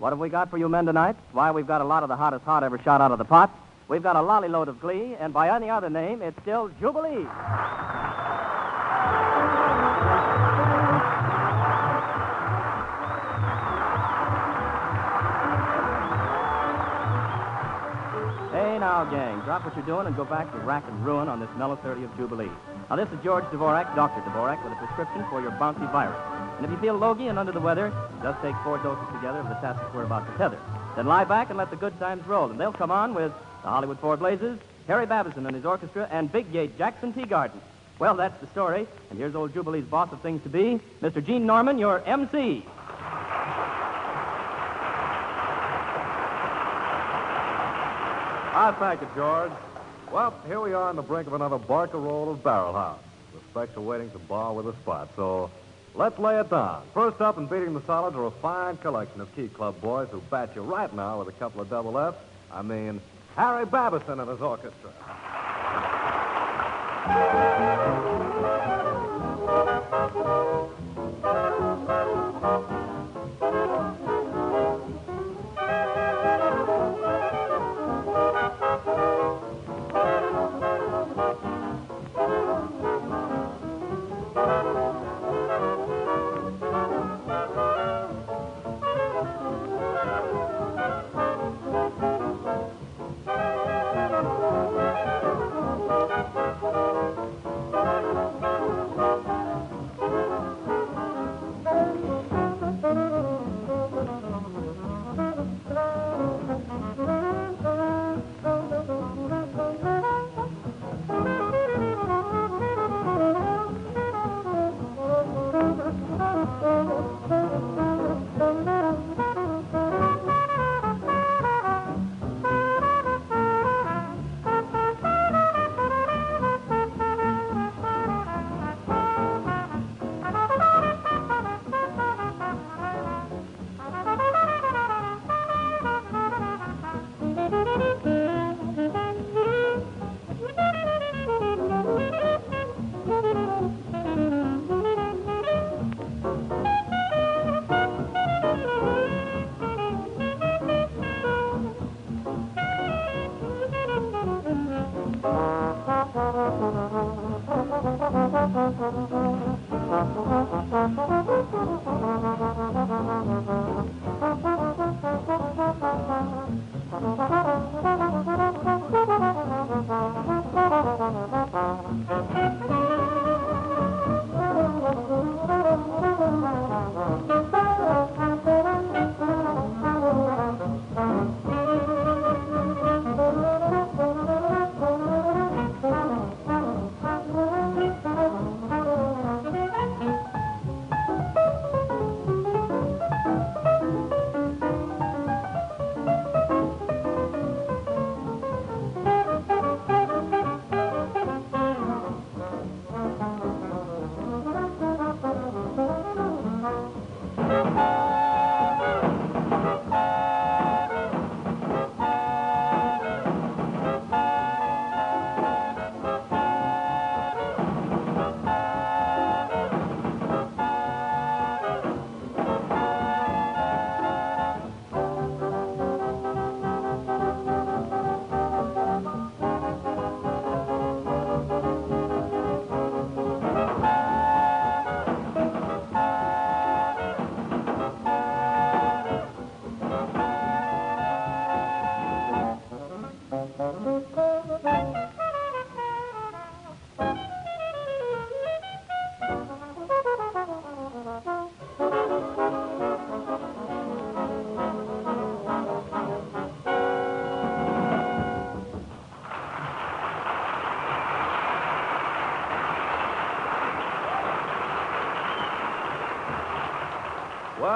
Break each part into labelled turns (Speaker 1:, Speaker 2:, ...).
Speaker 1: What have we got for you men tonight? Why, we've got a lot of the hottest hot ever shot out of the pot. We've got a lolly load of glee, and by any other name, it's still Jubilee. Hey now, gang, drop what you're doing and go back to rack and ruin on this mellow 30 of Jubilee. Now, this is George Dvorak, Dr. Dvorak, with a prescription for your bouncy virus. And if you feel logy and under the weather, just take four doses together of the tassels we're about to tether. Then lie back and let the good times roll, and they'll come on with the Hollywood Four Blazers, Harry Babasin and his orchestra, and Big Gate Jackson Teagarden. Well, that's the story, and here's old Jubilee's boss of things to be, Mr. Gene Norman, your MC.
Speaker 2: I thank you, George. Well, here we are on the brink of another Barker roll of Barrel House. The specs are waiting to bar with a spot, so let's lay it down. First up and beating the solids are a fine collection of Key Club boys who bat you right now with a couple of double F's. I mean, Harry Babasin and his orchestra.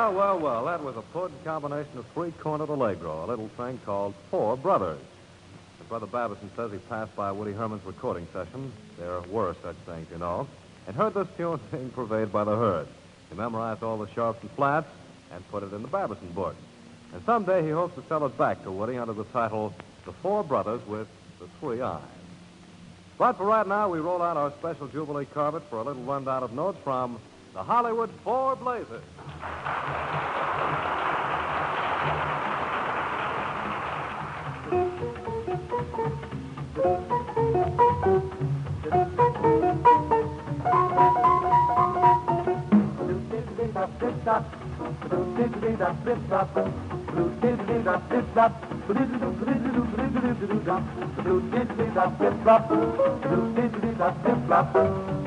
Speaker 2: Well, well, well, that was a pudding combination of three-cornered Allegro, a little thing called Four Brothers. And Brother Babasin says he passed by Woody Herman's recording session. There were such things, you know. And heard this tune being purveyed by the herd. He memorized all the sharps and flats and put it in the Babasin book. And someday he hopes to sell it back to Woody under the title The Four Brothers with the Three Eyes. But for right now, we roll out our special Jubilee carpet for a little rundown of notes from the Hollywood Four Blazers.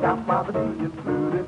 Speaker 3: Down by the sea, it's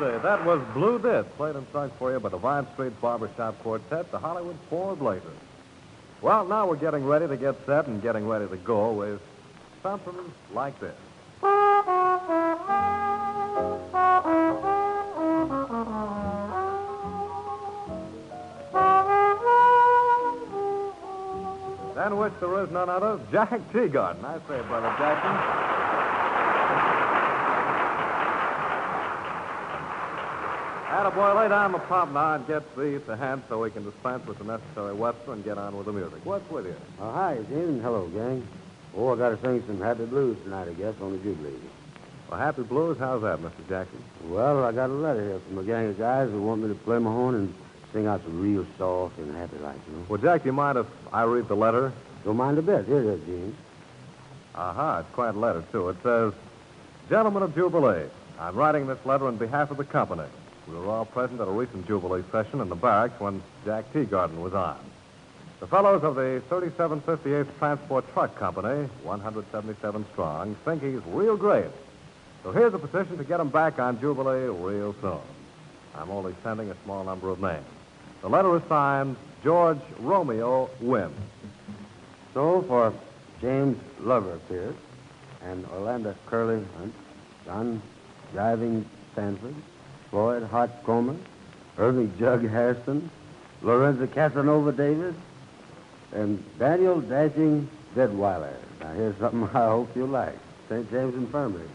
Speaker 2: Indeed. That was Blue Dip, played and sung for you by the Vine Street Barbershop Quartet, the Hollywood Four Blazers. Well, now we're getting ready to get set and getting ready to go with something like this. Than which there is none other, Jack Teagarden. I say, Brother Jackson. Attaboy, lay down the pop now and get these to hand so we can dispense with the necessary whisper and get on with the music. What's with you?
Speaker 4: Oh, hi, and hello, gang. Oh, I got to sing some happy blues tonight, I guess, on the Jubilee.
Speaker 2: Well, Happy Blues, how's that, Mr. Jackson?
Speaker 4: Well, I got a letter here from a gang of guys who want me to play my horn and sing out some real soft and happy like, you know.
Speaker 2: Well, Jack, you mind if I read the letter?
Speaker 4: Don't mind a bit. Here it is, Gene.
Speaker 2: Aha, it's quite a letter, too. It says, Gentlemen of Jubilee, I'm writing this letter on behalf of the company. We were all present at a recent Jubilee session in the barracks when Jack Teagarden was on. The fellows of the 3758th Transport Truck Company, 177 strong, think he's real great. So here's a petition to get him back on Jubilee real soon. I'm only sending a small number of names. The letter is signed George Romeo Wynn.
Speaker 4: So, for James Lover Pierce and Orlando Curly Hunt, John Driving Stanford, Floyd Hot Cromer, Irving Jug Harrison, Lorenzo Casanova Davis, and Daniel Dashing Deadweiler. Now, here's something I hope you'll like. St. James Infirmary.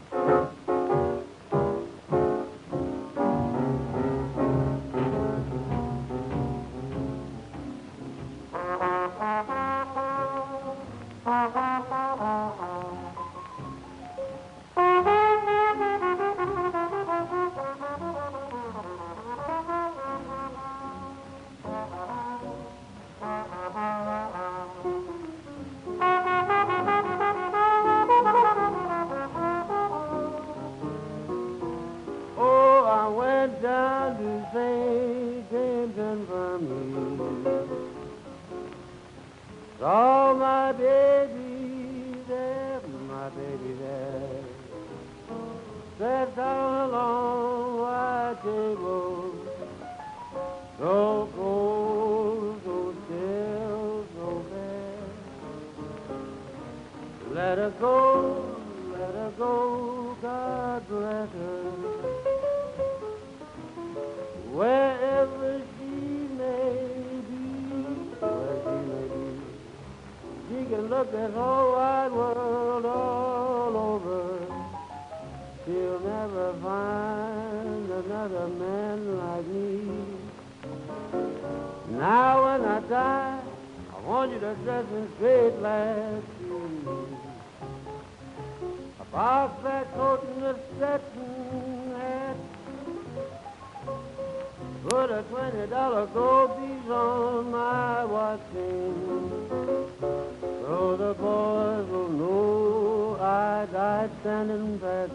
Speaker 4: Look this whole wide world all over. She'll never find another man like me. Now when I die, I want you to dress in straight shoes. A box back coat and a satin hat. Put a twenty dollar gold piece on my watch chain. So the boys will know I died standing pat.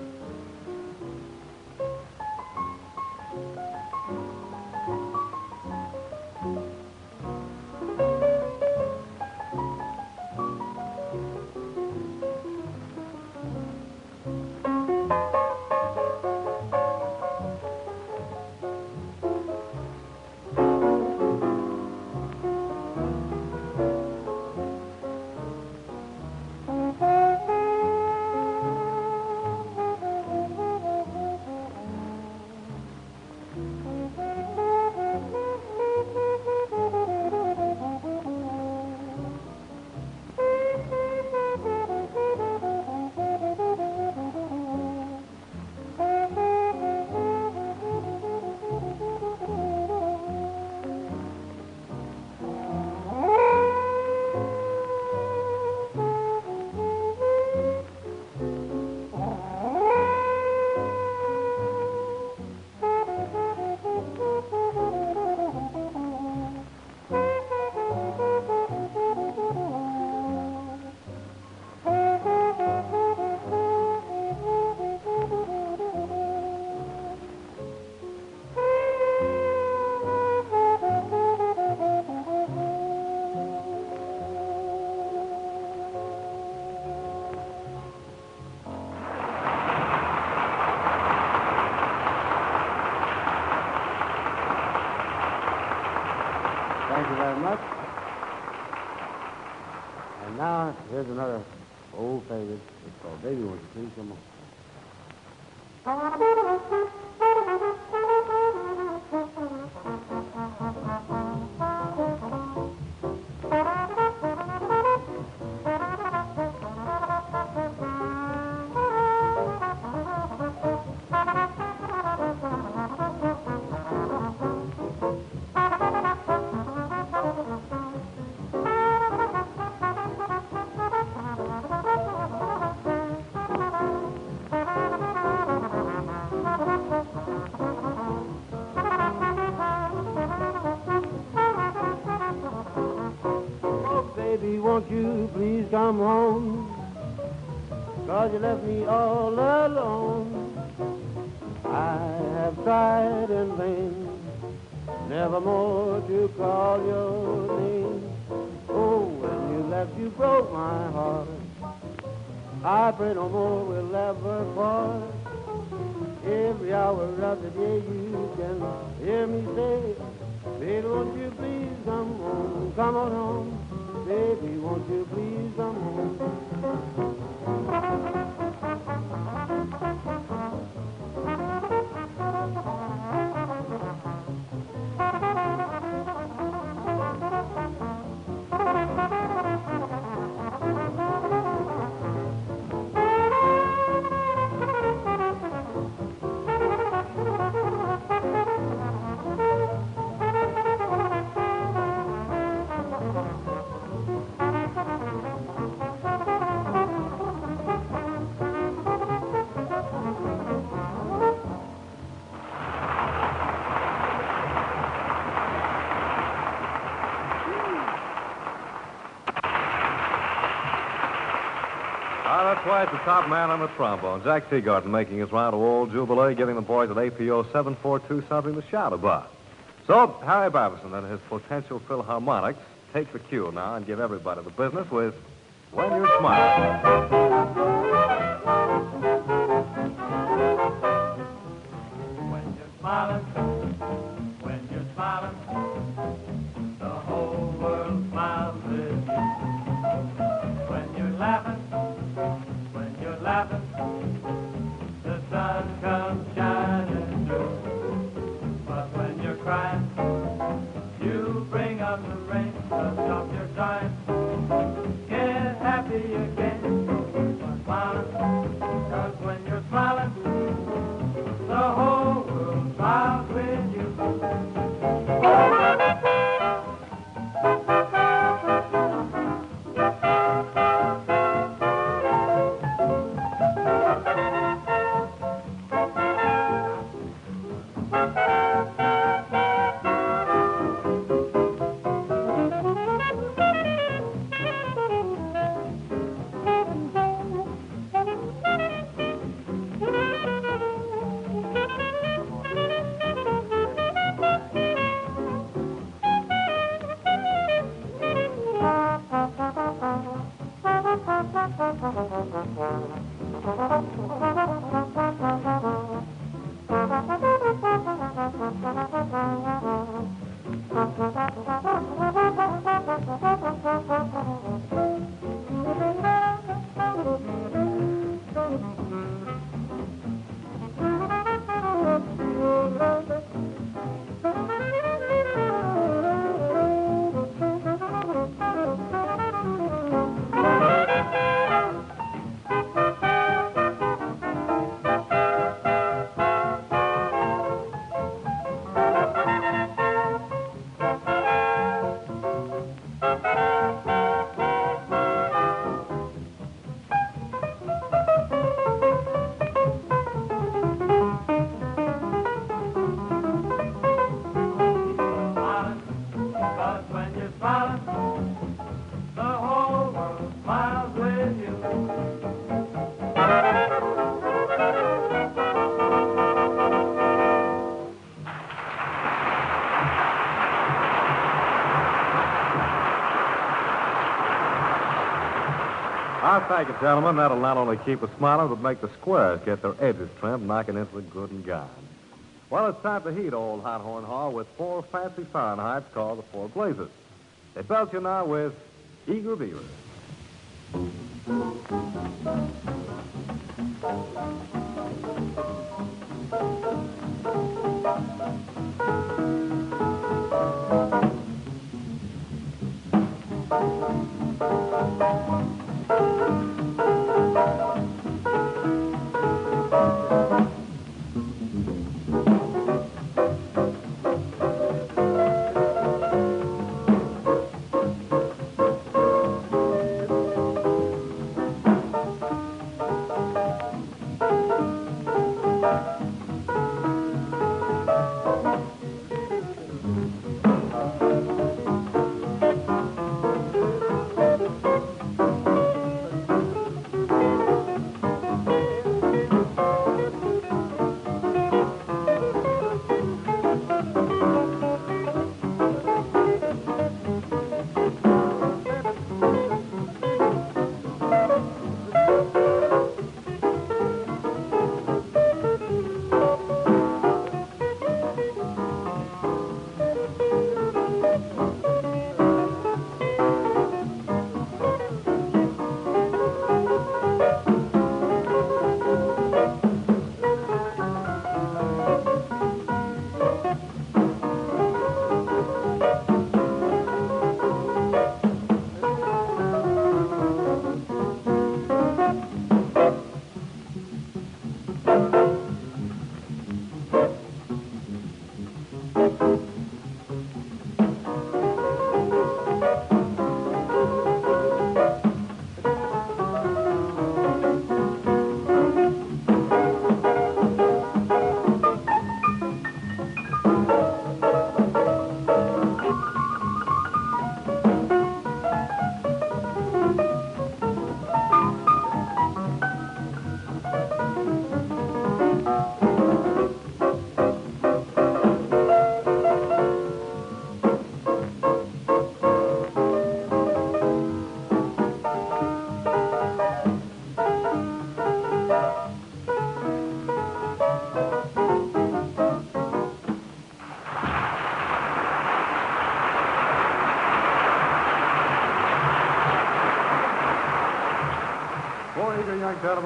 Speaker 4: Come home? Cause you left me all alone. I have tried in vain, never more to call your name. Oh, when you left, you broke my heart. I pray no more we'll ever part. Every hour of the day you can hear me say, Baby, won't you please come home, come on home. Baby, won't you please come home?
Speaker 2: That's the top man on the trombone, Jack Teagarden, making his round of old Jubilee, giving the boys at APO 742 something to shout about. So, Harry Babasin and his potential Philharmonics take the cue now and give everybody the business with When You Smile. When you're smiling, when you're smiling. Thank you, gentlemen. That'll not only keep us smiling, but make the squares get their edges trimmed, knocking into the good and gone. Well, it's time to heat old Hot Horn Hall with four fancy Fahrenheits called the Four Blazers. They belt you now with Eager Beaver. Four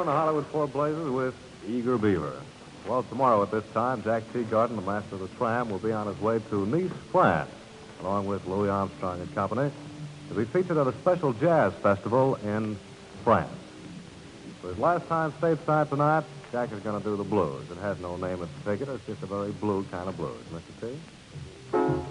Speaker 2: the Hollywood Four Blazers with Eager Beaver. Well, tomorrow at this time, Jack Teagarden, the master of the tram, will be on his way to Nice, France, along with Louis Armstrong and company, to be featured at a special jazz festival in France. For his last time stateside tonight, Jack is going to do the blues. It has no name in particular. It's just a very blue kind of blues. Mr. T?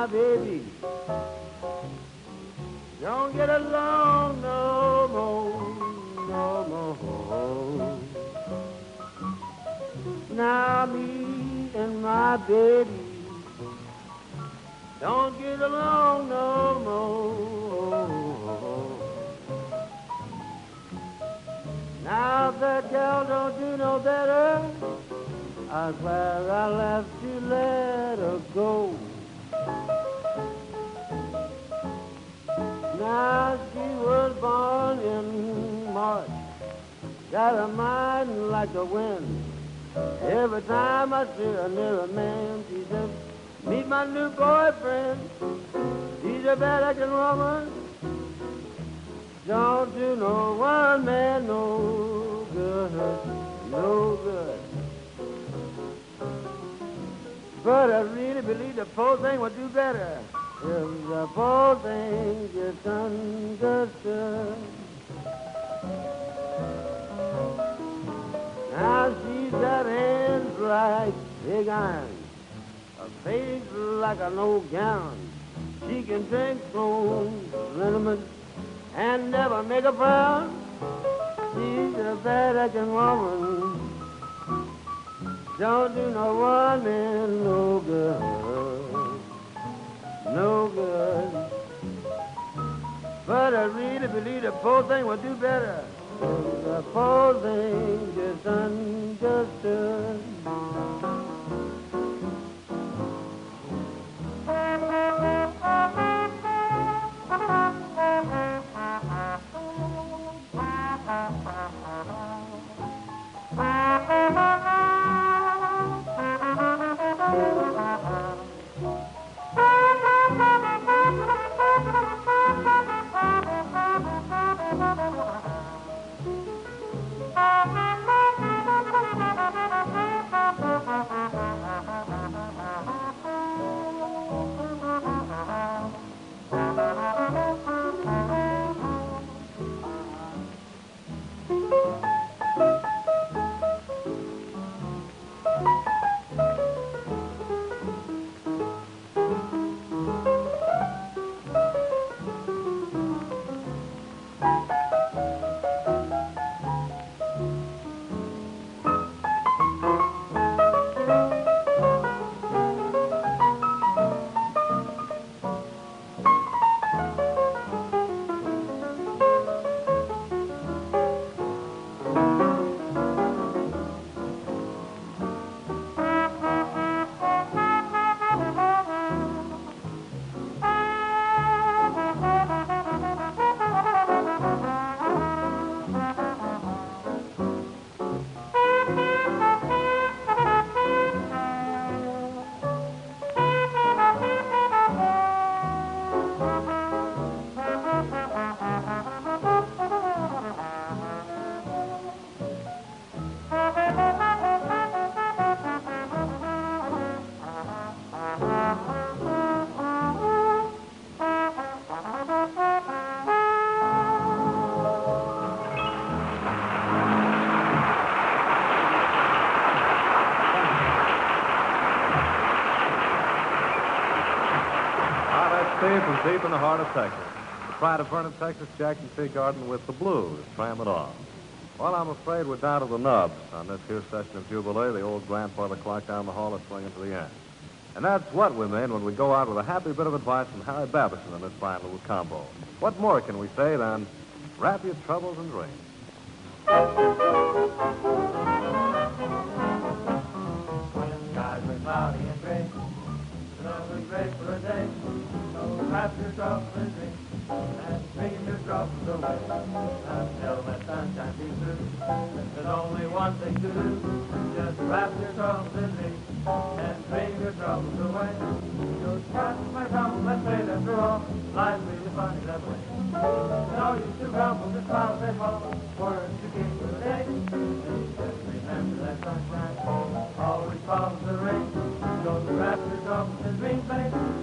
Speaker 4: My baby don't get along no more, no more. Now me and my baby don't get along no more. Now that gal don't do no better. I'm glad I left to let her go. Now she was born in March. Got a mind like the wind. Every time I see her near a man, she says, meet my new boyfriend. He's a bad-acting woman. Don't you know one man no good, no good. But I really believe the poor thing would do better if the poor thing just understood. Now she's got hands like big iron, a face like an old gown. She can drink strong liniment and never make a frown. She's a bad-acting woman. Don't do no one no good, no good. But I really believe the poor thing would do better. The poor thing just understood.
Speaker 2: Ah, of Texas. The pride of Vernon, Texas, Jackson Teagarden with the blues. Tram it on. Well, I'm afraid we're down to the nubs on this here session of Jubilee. The old grandfather clock down the hall is swinging to the end. And that's what we mean when we go out with a happy bit of advice from Harry Babasin in this fine little combo. What more can we say than wrap your troubles in dreams?
Speaker 5: Your troubles in dreams and dream your troubles away. Until the sunshine be through. There's only one thing to do. Just wrap your troubles in dreams and dream your troubles away. So scratch my troubles, let's play them through all. Life's really funny that way. No use to grumble, just smile and fall. Words to keep for the day. Just remember that sunshine always follows the rain. So wrap your troubles in dreams, babe,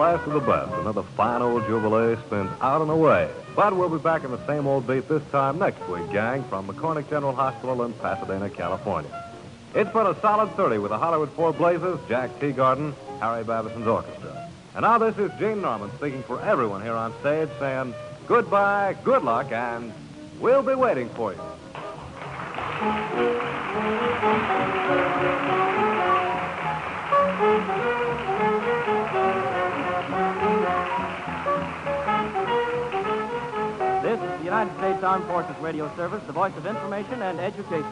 Speaker 2: last of the best. Another fine old Jubilee spins out and away. But we'll be back in the same old beat this time next week, gang, from McCornack General Hospital in Pasadena, California. It's been a solid 30 with the Hollywood Four Blazers, Jack Teagarden, Harry Babasin's orchestra. And now this is Gene Norman speaking for everyone here on stage saying goodbye, good luck, and we'll be waiting for you.
Speaker 1: Armed Forces Radio Service, the voice of information and education.